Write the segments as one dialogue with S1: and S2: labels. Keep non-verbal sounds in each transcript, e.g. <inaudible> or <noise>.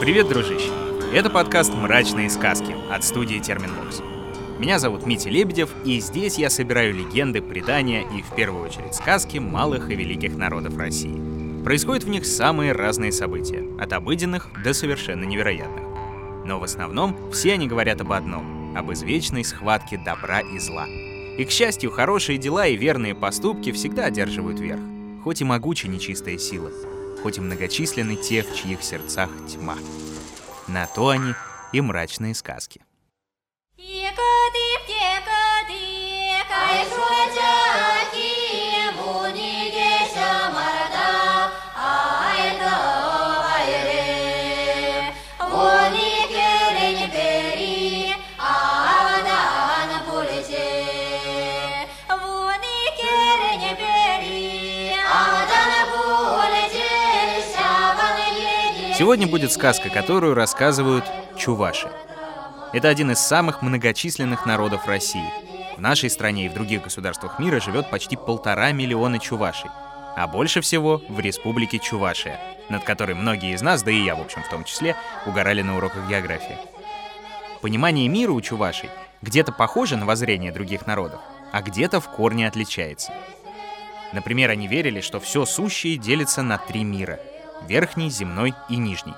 S1: Привет, дружище! Это подкаст «Мрачные сказки» от студии Терминбокс. Меня зовут Митя Лебедев, и здесь я собираю легенды, предания и, в первую очередь, сказки малых и великих народов России. Происходят в них самые разные события, от обыденных до совершенно невероятных. Но в основном все они говорят об одном — об извечной схватке добра и зла. И, к счастью, хорошие дела и верные поступки всегда одерживают верх, хоть и могуча нечистая сила — хоть и многочисленны те, в чьих сердцах тьма. На то они и мрачные сказки. Сегодня будет сказка, которую рассказывают чуваши. Это один из самых многочисленных народов России. В нашей стране и в других государствах мира живет почти полтора миллиона чувашей. А больше всего в республике Чувашия, над которой многие из нас, да и я, в общем, в том числе, угорали на уроках географии. Понимание мира у чувашей где-то похоже на воззрение других народов, а где-то в корне отличается. Например, они верили, что все сущее делится на три мира — верхний, земной и нижний.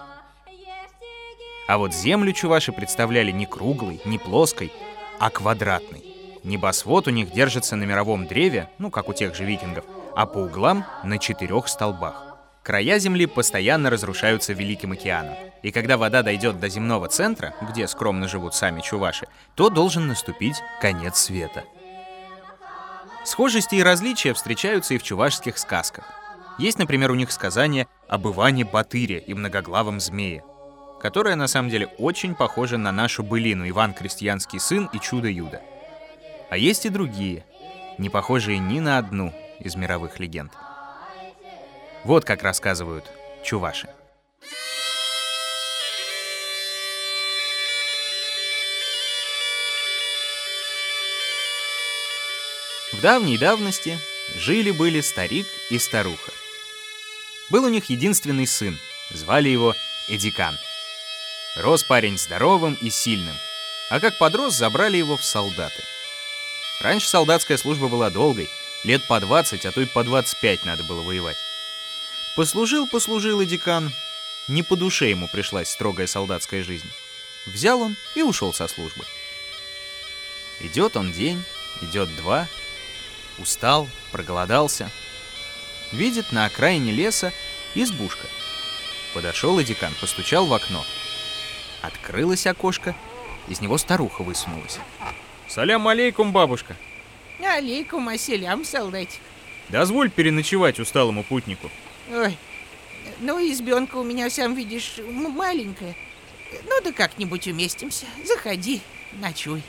S1: А вот землю чуваши представляли не круглой, не плоской, а квадратной. Небосвод у них держится на мировом древе, ну, как у тех же викингов, а по углам на четырех столбах. Края Земли постоянно разрушаются Великим океаном. И когда вода дойдет до земного центра, где скромно живут сами чуваши, то должен наступить конец света. Схожести и различия встречаются и в чувашских сказках. Есть, например, у них сказание об Иване Батыре и многоглавом змее, которое на самом деле очень похоже на нашу былину «Иван Крестьянский сын и Чудо-Юдо». А есть и другие, не похожие ни на одну из мировых легенд. Вот как рассказывают чуваши. В давней давности жили-были старик и старуха. Был у них единственный сын, звали его Эдикан. Рос парень здоровым и сильным, а как подрос, забрали его в солдаты. Раньше солдатская служба была долгой, лет по 20, а то и по 25 надо было воевать. Послужил, послужил Эдикан, не по душе ему пришлась строгая солдатская жизнь. Взял он и ушел со службы. Идет он день, идет два, устал, проголодался — видит на окраине леса избушка. Подошел Эдикан, постучал в окно. Открылось окошко, из него старуха высунулась. «Салям алейкум, бабушка!»
S2: «Алейкум аселям, солдатик!»
S1: «Дозволь переночевать усталому путнику!»
S2: «Ой, ну избенка у меня, сам видишь, маленькая. Ну да как-нибудь уместимся. Заходи, ночуй!»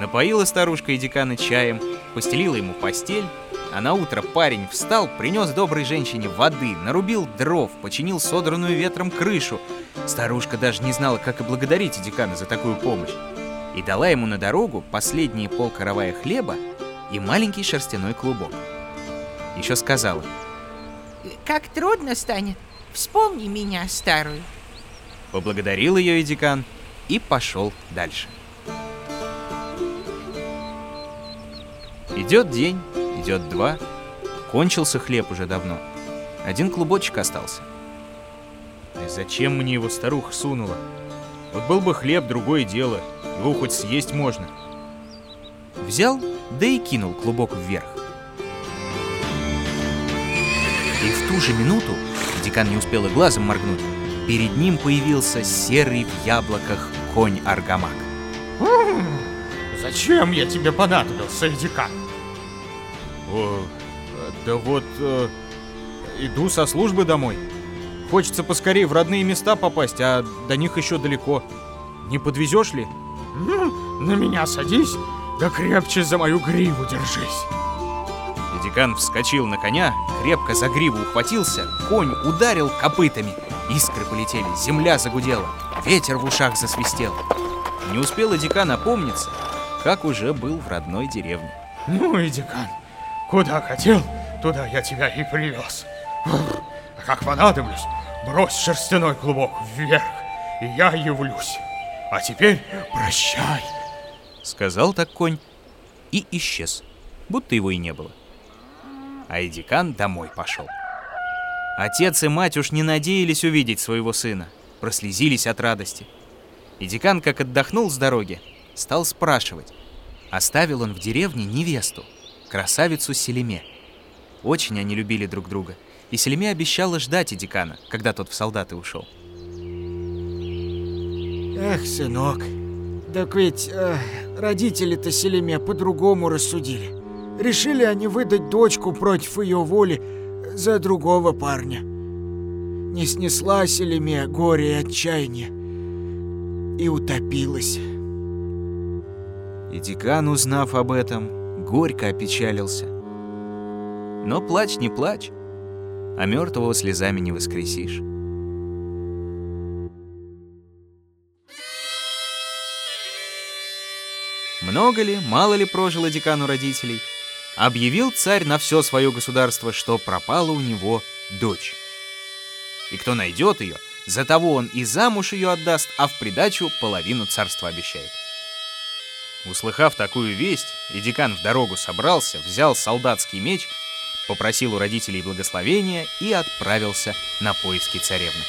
S1: Напоила старушка Эдикана чаем, постелила ему постель, а на утро парень встал, принес доброй женщине воды, нарубил дров, починил содранную ветром крышу. Старушка даже не знала, как и благодарить декана за такую помощь. И дала ему на дорогу последние полкоровая хлеба и маленький шерстяной клубок. Еще сказала.
S2: «Как трудно станет, вспомни меня, старую».
S1: Поблагодарил ее и декан и пошел дальше. Идет день, идет два. Кончился хлеб уже давно. Один клубочек остался. И зачем мне его старуха сунула? Вот был бы хлеб, другое дело. Его хоть съесть можно. Взял, да и кинул клубок вверх. И в ту же минуту, декан не успел и глазом моргнуть, перед ним появился серый в яблоках конь Аргамак.
S3: Зачем я тебе понадобился, декан?
S1: О, да вот э, иду со службы домой. Хочется поскорее в родные места попасть, а до них еще далеко. Не подвезешь ли?
S3: На меня садись, да крепче за мою гриву держись.
S1: Дедикан вскочил на коня, крепко за гриву ухватился, конь ударил копытами. Искры полетели, земля загудела, ветер в ушах засвистел. Не успел Эдикан опомниться, как уже был в родной деревне.
S3: Ну, Эдикан, Куда хотел, туда я тебя и привез. А как понадоблюсь, брось шерстяной клубок вверх, и я явлюсь. А теперь прощай.
S1: Сказал так конь и исчез, будто его и не было. А Эдикан домой пошел. Отец и мать уж не надеялись увидеть своего сына, прослезились от радости. Эдикан, как отдохнул с дороги, стал спрашивать, оставил он в деревне невесту, красавицу Селеме. Очень они любили друг друга, и Селеме обещала ждать Эдикана, когда тот в солдаты ушел.
S4: Эх, сынок, так ведь э, родители-то Селеме по-другому рассудили. Решили они выдать дочку против ее воли за другого парня. Не снесла Селеме горе и отчаяние и утопилась.
S1: И Дикан, узнав об этом, горько опечалился. Но плачь не плачь, а мертвого слезами не воскресишь. Много ли, мало ли прожило декану родителей, объявил царь на все свое государство, что пропала у него дочь. И кто найдет ее, за того он и замуж ее отдаст, а в придачу половину царства обещает. Услыхав такую весть, и декан в дорогу собрался, взял солдатский меч, попросил у родителей благословения и отправился на поиски царевны.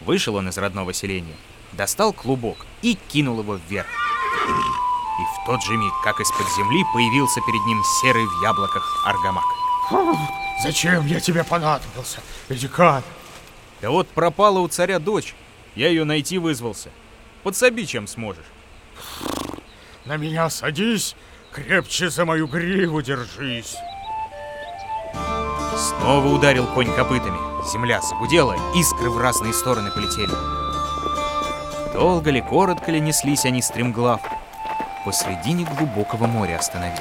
S1: Вышел он из родного селения, достал клубок и кинул его вверх. И в тот же миг, как из-под земли, появился перед ним серый в яблоках аргамак.
S3: Зачем я тебе понадобился, Эдикан?
S1: Да вот пропала у царя дочь. Я ее найти вызвался. Подсоби, чем сможешь.
S3: На меня садись, крепче за мою гриву держись.
S1: Снова ударил конь копытами. Земля загудела, искры в разные стороны полетели. Долго ли, коротко ли неслись они стремглав, посредине глубокого моря остановились.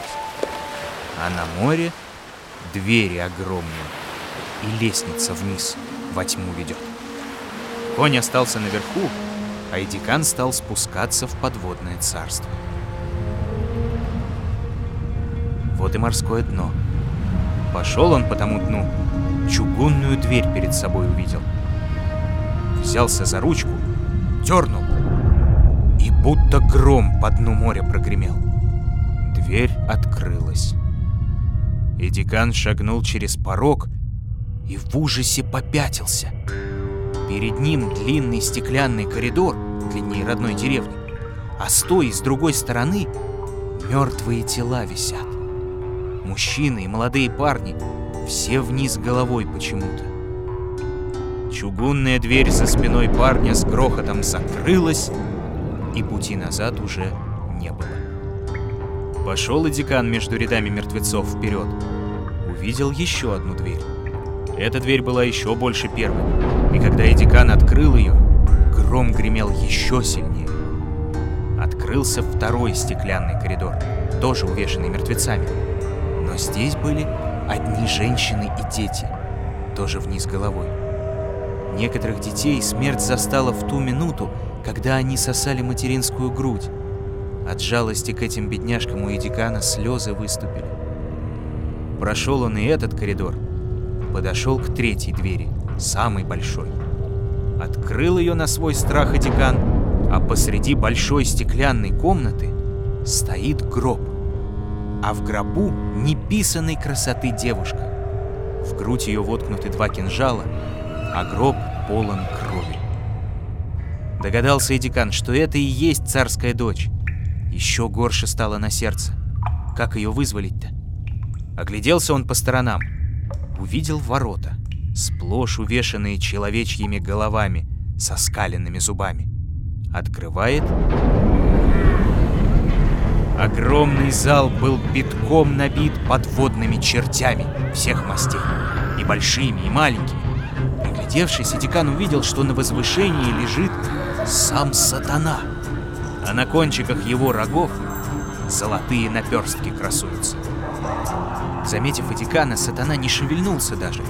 S1: А на море двери огромные и лестница вниз во тьму ведет. Конь остался наверху, а Эдикан стал спускаться в подводное царство. Вот и морское дно. Пошел он по тому дну, чугунную дверь перед собой увидел. Взялся за ручку, дернул, и будто гром по дну моря прогремел. Дверь открылась. Эдикан шагнул через порог и в ужасе попятился. Перед ним длинный стеклянный коридор, длиннее родной деревни, а с той и с другой стороны мертвые тела висят. Мужчины и молодые парни, все вниз головой почему-то. Чугунная дверь за спиной парня с грохотом закрылась, и пути назад уже не было. Пошел и декан между рядами мертвецов вперед. Увидел еще одну дверь. Эта дверь была еще больше первой, и когда Эдикан открыл ее, гром гремел еще сильнее. Открылся второй стеклянный коридор, тоже увешанный мертвецами. Но здесь были одни женщины и дети, тоже вниз головой. Некоторых детей смерть застала в ту минуту, когда они сосали материнскую грудь. От жалости к этим бедняжкам у Эдикана слезы выступили. Прошел он и этот коридор, подошел к третьей двери, самой большой. Открыл ее на свой страх Эдикан, а посреди большой стеклянной комнаты стоит гроб, а в гробу неписанной красоты девушка. В грудь ее воткнуты два кинжала, а гроб полон крови. Догадался Эдикан, что это и есть царская дочь. Еще горше стало на сердце. Как ее вызволить-то? Огляделся он по сторонам. Увидел ворота, сплошь увешанные человечьими головами, со скаленными зубами. Открывает. Огромный зал был битком набит подводными чертями всех мастей. И большими, и маленькими. Приглядевшись, Эдикан увидел, что на возвышении лежит сам сатана. А на кончиках его рогов золотые наперстки красуются. Заметив Этикана, сатана не шевельнулся даже,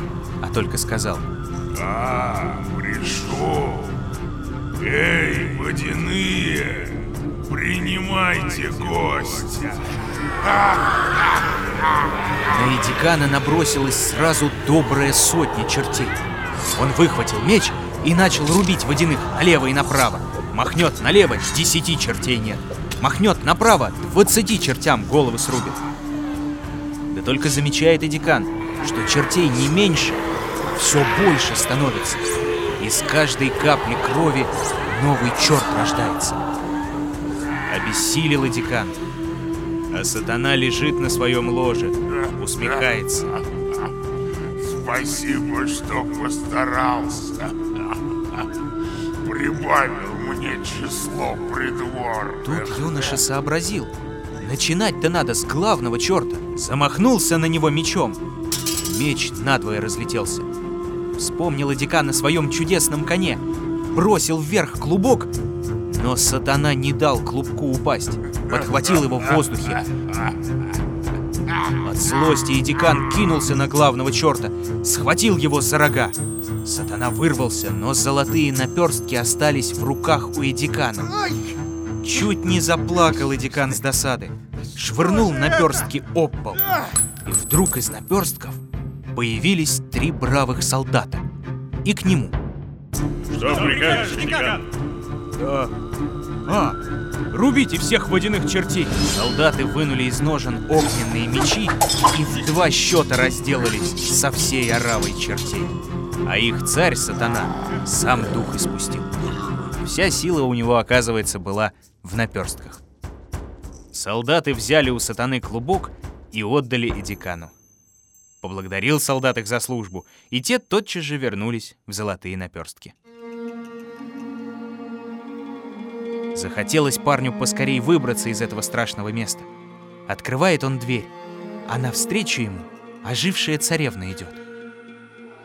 S1: а только сказал
S5: А, пришел. Эй, водяные, принимайте гостя.
S1: На Эдикана набросилась сразу добрая сотня чертей. Он выхватил меч и начал рубить водяных налево и направо. Махнет налево, десяти чертей нет. Махнет направо, двадцати чертям головы срубит. Да только замечает и декан, что чертей не меньше, все больше становится. Из каждой капли крови новый черт рождается. Обессилел и декан. А сатана лежит на своем ложе, усмехается.
S5: Спасибо, что постарался. Прибавил мне число придворных.
S1: Тут юноша сообразил. Начинать-то надо с главного черта. Замахнулся на него мечом. Меч надвое разлетелся. Вспомнил Эдикан на своем чудесном коне. Бросил вверх клубок, но сатана не дал клубку упасть. Подхватил его в воздухе. От злости Эдикан кинулся на главного черта, схватил его за рога. Сатана вырвался, но золотые наперстки остались в руках у Эдикана. Чуть не заплакал Эдикан с досады. Швырнул наперстки об пол. И вдруг из наперстков появились три бравых солдата. И к нему.
S3: Что прикажешь, декан?
S1: Да. А, рубите всех водяных чертей. Солдаты вынули из ножен огненные мечи и в два счета разделались со всей оравой чертей. А их царь, сатана, сам дух испустил. Вся сила у него, оказывается, была в наперстках. Солдаты взяли у сатаны клубок и отдали Эдикану. Поблагодарил солдат их за службу, и те тотчас же вернулись в золотые наперстки. Захотелось парню поскорей выбраться из этого страшного места. Открывает он дверь, а навстречу ему ожившая царевна идет.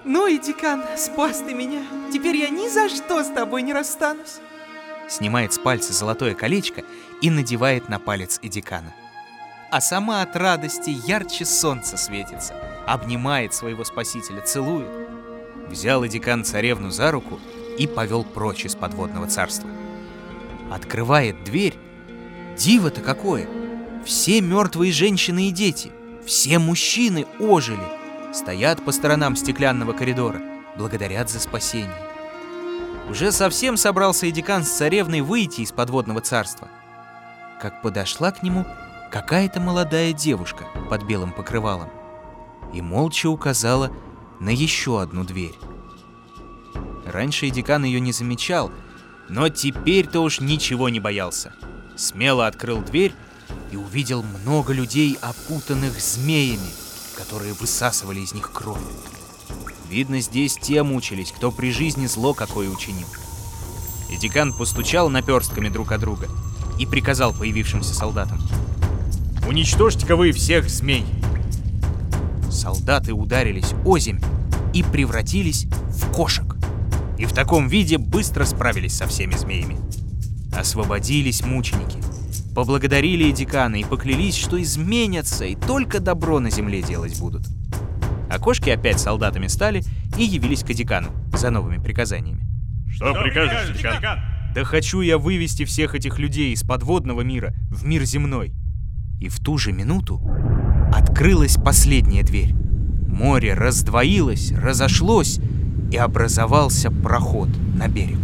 S6: Ну и декан, спас ты меня. Теперь я ни за что с тобой не расстанусь.
S1: Снимает с пальца золотое колечко и надевает на палец Эдикана. А сама от радости ярче солнца светится, обнимает своего спасителя, целует. Взял Эдикан царевну за руку и повел прочь из подводного царства. Открывает дверь. Диво-то какое! Все мертвые женщины и дети, все мужчины ожили, стоят по сторонам стеклянного коридора, благодарят за спасение. Уже совсем собрался Эдикан с царевной выйти из подводного царства, как подошла к нему какая-то молодая девушка под белым покрывалом и молча указала на еще одну дверь. Раньше Эдикан ее не замечал, но теперь-то уж ничего не боялся. Смело открыл дверь и увидел много людей, опутанных змеями, которые высасывали из них кровь. Видно, здесь те мучились, кто при жизни зло какое учинил. Эдикан постучал наперстками друг от друга и приказал появившимся солдатам. «Уничтожьте-ка вы всех змей!» Солдаты ударились озимь и превратились в кошек. И в таком виде быстро справились со всеми змеями. Освободились мученики, поблагодарили Эдикана и поклялись, что изменятся и только добро на земле делать будут. А кошки опять солдатами стали и явились к Эдикану за новыми приказаниями.
S3: Что прикажешь, декан?
S1: Да хочу я вывести всех этих людей из подводного мира в мир земной. И в ту же минуту открылась последняя дверь. Море раздвоилось, разошлось, и образовался проход на берег.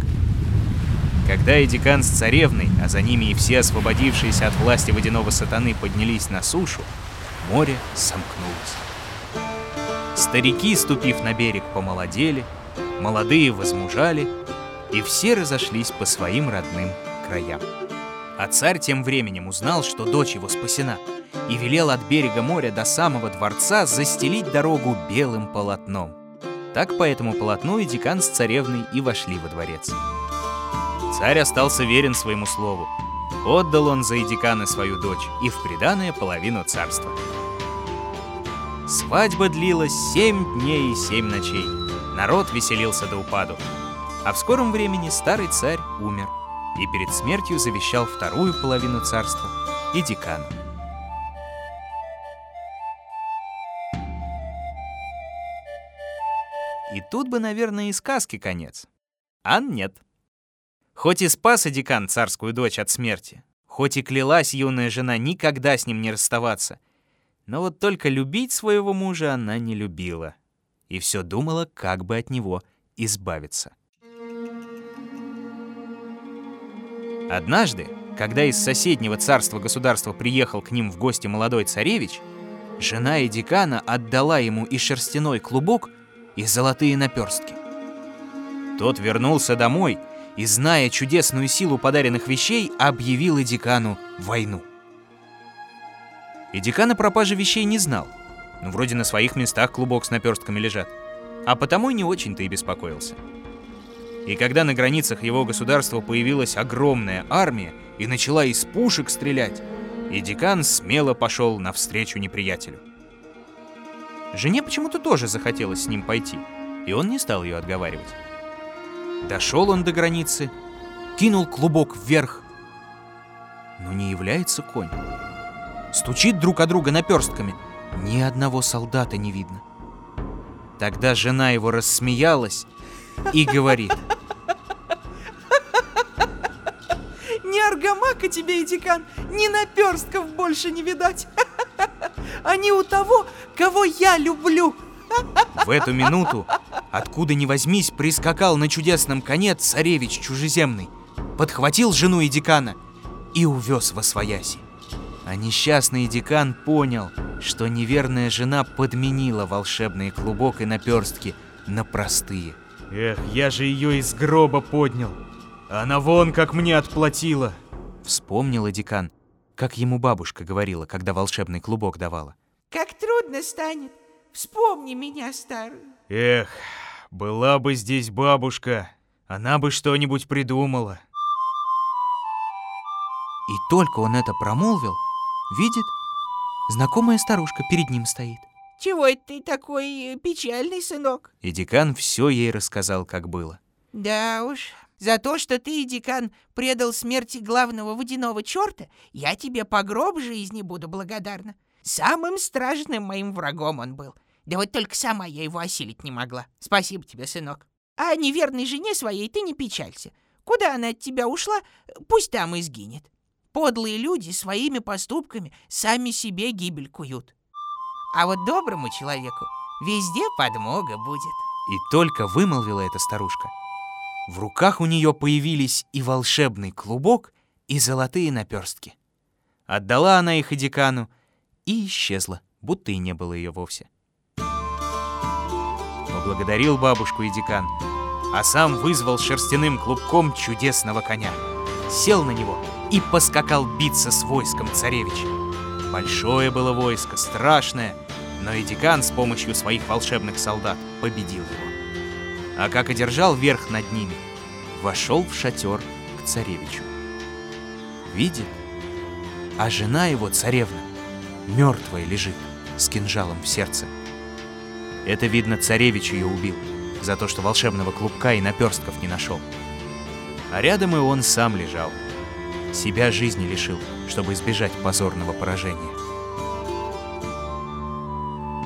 S1: Когда Эдикан с царевной, а за ними и все освободившиеся от власти водяного сатаны поднялись на сушу, море сомкнулось. Старики, ступив на берег, помолодели, молодые возмужали, и все разошлись по своим родным краям. А царь тем временем узнал, что дочь его спасена, и велел от берега моря до самого дворца застелить дорогу белым полотном. Так по этому полотну и декан с царевной и вошли во дворец. Царь остался верен своему слову. Отдал он за Эдикана свою дочь и в приданое половину царства. Свадьба длилась семь дней и семь ночей. Народ веселился до упаду. А в скором времени старый царь умер и перед смертью завещал вторую половину царства. И тут бы, наверное, и сказки конец. А нет. Хоть и спас Эдикан царскую дочь от смерти, хоть и клялась юная жена никогда с ним не расставаться, но вот только любить своего мужа она не любила. И все думала, как бы от него избавиться. Однажды, когда из соседнего царства-государства приехал к ним в гости молодой царевич, жена Эдикана отдала ему и шерстяной клубок, и золотые наперстки. Тот вернулся домой и, зная чудесную силу подаренных вещей, объявил Эдикану войну. Эдикан о пропаже вещей не знал. Ну, вроде на своих местах клубок с наперстками лежат. А потому не очень-то и беспокоился. И когда на границах его государства появилась огромная армия и начала из пушек стрелять, Эдикан смело пошел навстречу неприятелю. Жене почему-то тоже захотелось с ним пойти, и он не стал ее отговаривать. Дошел он до границы, кинул клубок вверх, но не является конь. Стучит друг о друга наперстками, ни одного солдата не видно. Тогда жена его рассмеялась и говорит. <laughs>
S6: Ни аргамака тебе, Эдикан, ни наперстков больше не видать. Они у того, кого я люблю.
S1: В эту минуту, откуда ни возьмись, прискакал на чудесном коне царевич чужеземный, подхватил жену Эдикана и увез во свояси. А несчастный Эдикан понял, что неверная жена подменила волшебный клубок и наперстки на простые.
S3: Эх, я же ее из гроба поднял. Она вон как мне отплатила.
S1: Вспомнил Эдикан, как ему бабушка говорила, когда волшебный клубок давала.
S2: Как трудно станет. Вспомни меня, старую.
S3: Эх, была бы здесь бабушка, она бы что-нибудь придумала.
S1: И только он это промолвил, видит, знакомая старушка перед ним стоит.
S2: Чего это ты такой э, печальный, сынок?
S1: И декан все ей рассказал, как было.
S2: Да уж, за то, что ты, декан, предал смерти главного водяного черта, я тебе по гроб жизни буду благодарна. Самым страшным моим врагом он был. Да вот только сама я его осилить не могла. Спасибо тебе, сынок. А неверной жене своей ты не печалься. Куда она от тебя ушла, пусть там и сгинет. Подлые люди своими поступками сами себе гибель куют. А вот доброму человеку везде подмога будет.
S1: И только вымолвила эта старушка. В руках у нее появились и волшебный клубок, и золотые наперстки. Отдала она их Эдикану и исчезла, будто и не было ее вовсе. Поблагодарил бабушку Эдикан, а сам вызвал шерстяным клубком чудесного коня. Сел на него и поскакал биться с войском царевича. Большое было войско, страшное, но Эдикан с помощью своих волшебных солдат победил его. А как одержал верх над ними, вошел в шатер к царевичу. Видит, а жена его, царевна, мертвая лежит с кинжалом в сердце. Это, видно, царевич ее убил за то, что волшебного клубка и наперстков не нашел. А рядом и он сам лежал. Себя жизни лишил, чтобы избежать позорного поражения.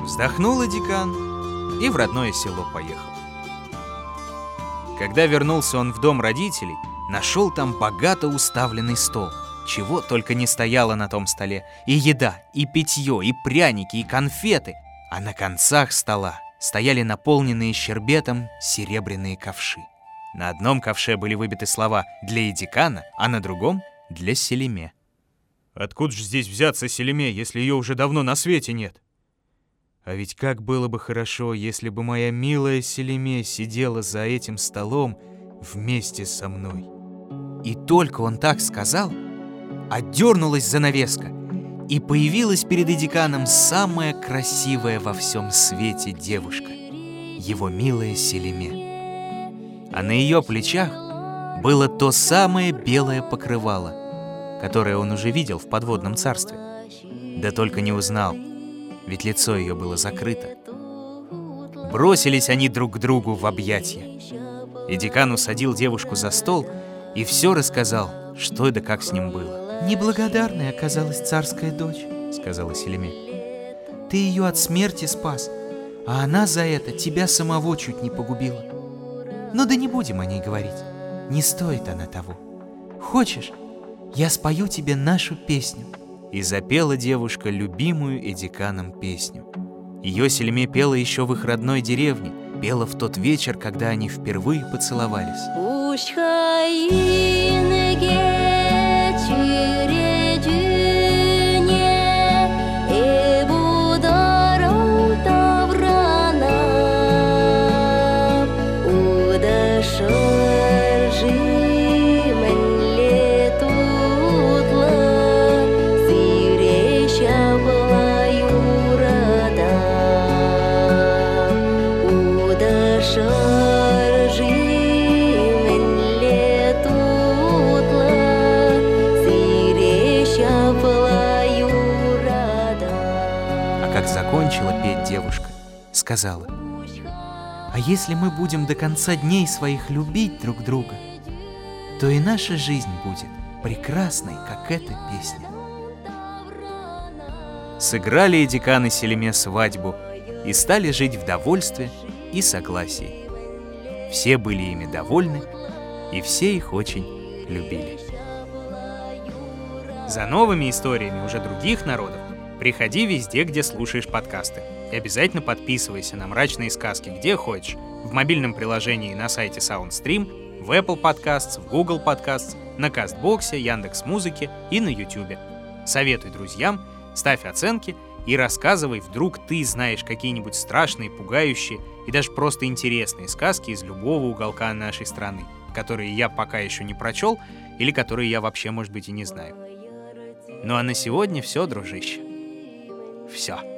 S1: Вздохнул Эдикан и в родное село поехал. Когда вернулся он в дом родителей, нашел там богато уставленный стол. Чего только не стояло на том столе. И еда, и питье, и пряники, и конфеты. А на концах стола стояли наполненные щербетом серебряные ковши. На одном ковше были выбиты слова «для Эдикана», а на другом — «для Селиме».
S3: Откуда же здесь взяться Селиме, если ее уже давно на свете нет?
S1: А ведь как было бы хорошо, если бы моя милая Селиме сидела за этим столом вместе со мной. И только он так сказал, отдернулась занавеска, и появилась перед Эдиканом самая красивая во всем свете девушка, его милая Селиме. А на ее плечах было то самое белое покрывало, которое он уже видел в подводном царстве. Да только не узнал, ведь лицо ее было закрыто. Бросились они друг к другу в объятия. Эдикан усадил девушку за стол и все рассказал, что да как с ним было.
S6: Неблагодарная оказалась царская дочь,
S1: сказала Селиме.
S6: Ты ее от смерти спас, а она за это тебя самого чуть не погубила. Но да не будем о ней говорить. Не стоит она того. Хочешь, я спою тебе нашу песню.
S1: И запела девушка любимую Эдиканом песню. Ее Селиме пела еще в их родной деревне,
S6: пела в тот вечер, когда они впервые поцеловались.
S7: Уж
S6: сказала, «А если мы будем до конца дней своих любить друг друга, то и наша жизнь будет прекрасной, как эта песня».
S1: Сыграли Эдикан и Селеме свадьбу и стали жить в довольстве и согласии. Все были ими довольны, и все их очень любили. За новыми историями уже других народов приходи везде, где слушаешь подкасты. И обязательно подписывайся на «Мрачные сказки» где хочешь. В мобильном приложении на сайте SoundStream, в Apple Podcasts, в Google Podcasts, на Кастбоксе, Яндекс Музыке и на YouTube. Советуй друзьям, ставь оценки и рассказывай, вдруг ты знаешь какие-нибудь страшные, пугающие и даже просто интересные сказки из любого уголка нашей страны, которые я пока еще не прочел или которые я вообще, может быть, и не знаю. Ну а на сегодня все, дружище. Все.